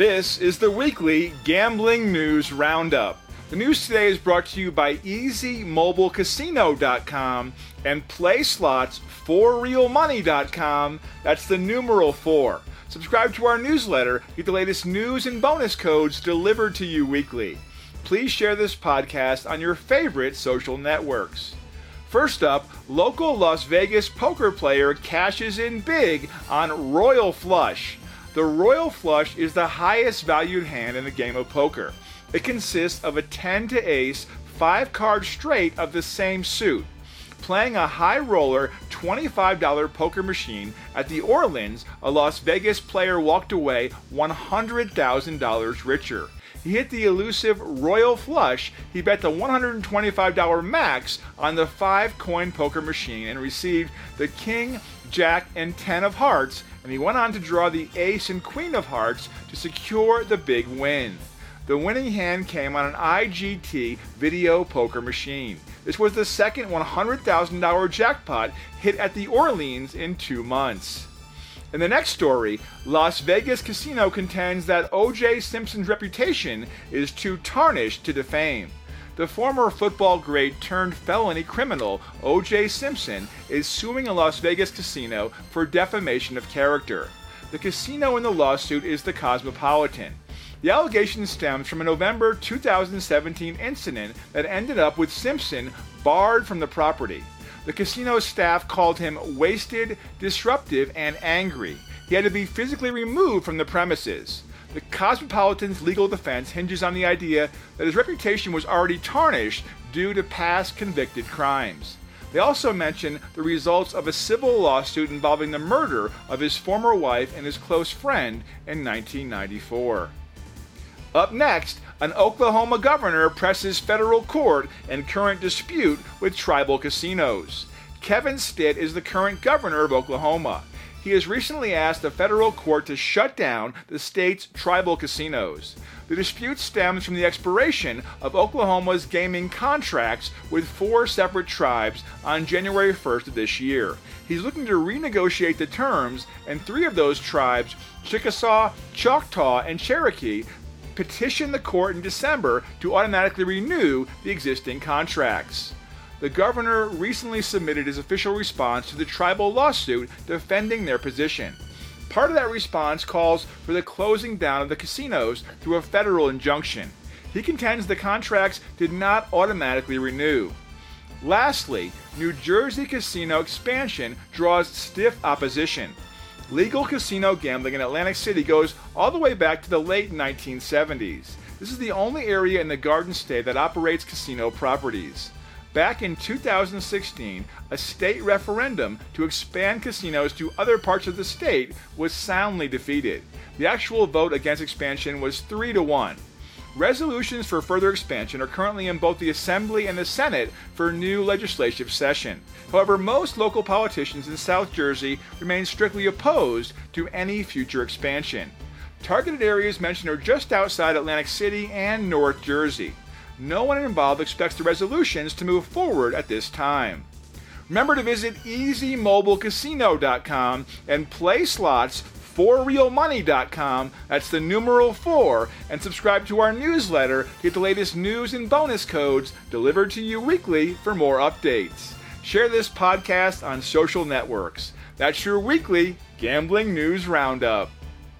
This is the weekly Gambling News Roundup. The news today is brought to you by EasyMobileCasino.com and PlaySlots4RealMoney.com. That's the numeral 4. Subscribe to our newsletter, get the latest news and bonus codes delivered to you weekly. Please share this podcast on your favorite social networks. First up, local Las Vegas poker player cashes in big on Royal Flush. The Royal Flush is the highest valued hand in the game of poker. It consists of a 10 to ace, 5 card straight of the same suit. Playing a high roller $25 poker machine at the Orleans, a Las Vegas player walked away $100,000 richer. He hit the elusive Royal Flush. He bet the $125 max on the 5 coin poker machine and received the King, Jack, and 10 of Hearts, and he went on to draw the Ace and Queen of Hearts to secure the big win. The winning hand came on an IGT video poker machine. This was the second $100,000 jackpot hit at the Orleans in two months. In the next story, Las Vegas Casino contends that O.J. Simpson's reputation is too tarnished to defame. The former football great turned felony criminal O.J. Simpson is suing a Las Vegas casino for defamation of character. The casino in the lawsuit is the Cosmopolitan. The allegation stems from a November 2017 incident that ended up with Simpson barred from the property. The casino staff called him wasted, disruptive, and angry. He had to be physically removed from the premises. The Cosmopolitan's legal defense hinges on the idea that his reputation was already tarnished due to past convicted crimes. They also mention the results of a civil lawsuit involving the murder of his former wife and his close friend in 1994. Up next, an Oklahoma governor presses federal court in current dispute with tribal casinos. Kevin Stitt is the current governor of Oklahoma. He has recently asked the federal court to shut down the state's tribal casinos. The dispute stems from the expiration of Oklahoma's gaming contracts with four separate tribes on January 1st of this year. He's looking to renegotiate the terms, and three of those tribes, Chickasaw, Choctaw, and Cherokee, petitioned the court in December to automatically renew the existing contracts. The governor recently submitted his official response to the tribal lawsuit defending their position. Part of that response calls for the closing down of the casinos through a federal injunction. He contends the contracts did not automatically renew. Lastly, New Jersey casino expansion draws stiff opposition. Legal casino gambling in Atlantic City goes all the way back to the late 1970s. This is the only area in the Garden State that operates casino properties. Back in 2016, a state referendum to expand casinos to other parts of the state was soundly defeated. The actual vote against expansion was 3 to 1. Resolutions for further expansion are currently in both the Assembly and the Senate for new legislative session. However, most local politicians in South Jersey remain strictly opposed to any future expansion. Targeted areas mentioned are just outside Atlantic City and North Jersey. No one involved expects the resolutions to move forward at this time. Remember to visit EasyMobileCasino.com and play slots 4RealMoney.com. That's the numeral 4. And subscribe to our newsletter to get the latest news and bonus codes delivered to you weekly for more updates. Share this podcast on social networks. That's your weekly Gambling News Roundup.